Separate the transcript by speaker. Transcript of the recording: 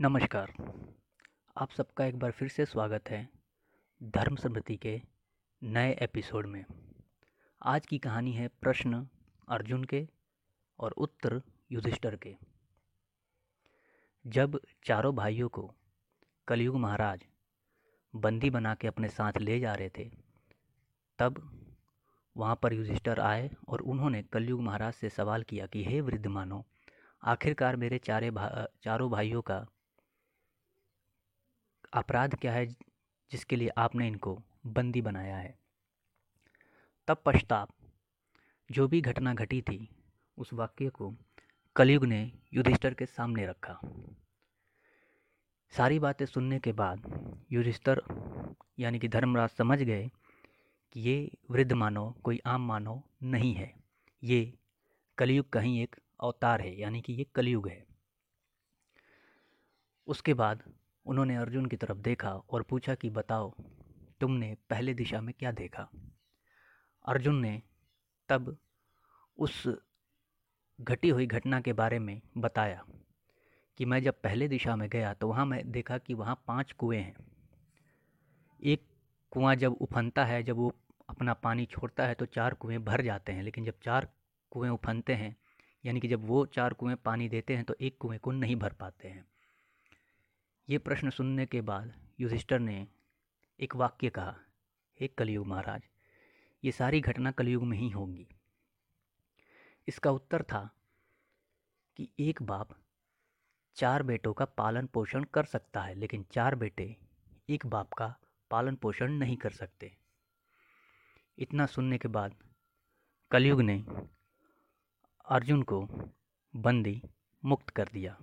Speaker 1: नमस्कार। आप सबका एक बार फिर से स्वागत है धर्म स्मृति के नए एपिसोड में। आज की कहानी है प्रश्न अर्जुन के और उत्तर युधिष्ठर के। जब चारों भाइयों को कलयुग महाराज बंदी बना के अपने साथ ले जा रहे थे तब वहाँ पर युधिष्ठर आए और उन्होंने कलयुग महाराज से सवाल किया कि हे वृद्ध मानो आखिरकार मेरे चारे भा, चारों भाइयों का अपराध क्या है जिसके लिए आपने इनको बंदी बनाया है? तब पश्चात जो भी घटना घटी थी, उस वाक्य को कलयुग ने युधिष्ठर के सामने रखा। सारी बातें सुनने के बाद युधिष्ठर यानी कि धर्मराज समझ गए कि ये वृद्ध मानव कोई आम मानव नहीं है। ये कलयुग कहीं एक अवतार है, यानी कि ये कलयुग है। उसके बाद उन्होंने अर्जुन की तरफ़ देखा और पूछा कि, बताओ, तुमने पहले दिशा में क्या देखा? अर्जुन ने तब उस घटी हुई घटना के बारे में बताया कि मैं जब पहले दिशा में गया तो वहाँ मैं देखा कि वहाँ पाँच कुएँ हैं। एक कुआँ जब उफनता है, जब वो अपना पानी छोड़ता है तो चार कुएँ भर जाते हैं, लेकिन जब चार कुएँ उफनते हैं, यानी कि जब वो चार कुएँ पानी देते हैं तो एक कुएँ को नहीं भर पाते हैं। ये प्रश्न सुनने के बाद युधिष्ठर ने एक वाक्य कहा, हे कलयुग महाराज, ये सारी घटना कलयुग में ही होंगी। इसका उत्तर था कि एक बाप चार बेटों का पालन पोषण कर सकता है, लेकिन चार बेटे एक बाप का पालन पोषण नहीं कर सकते। इतना सुनने के बाद कलयुग ने अर्जुन को बंदी मुक्त कर दिया।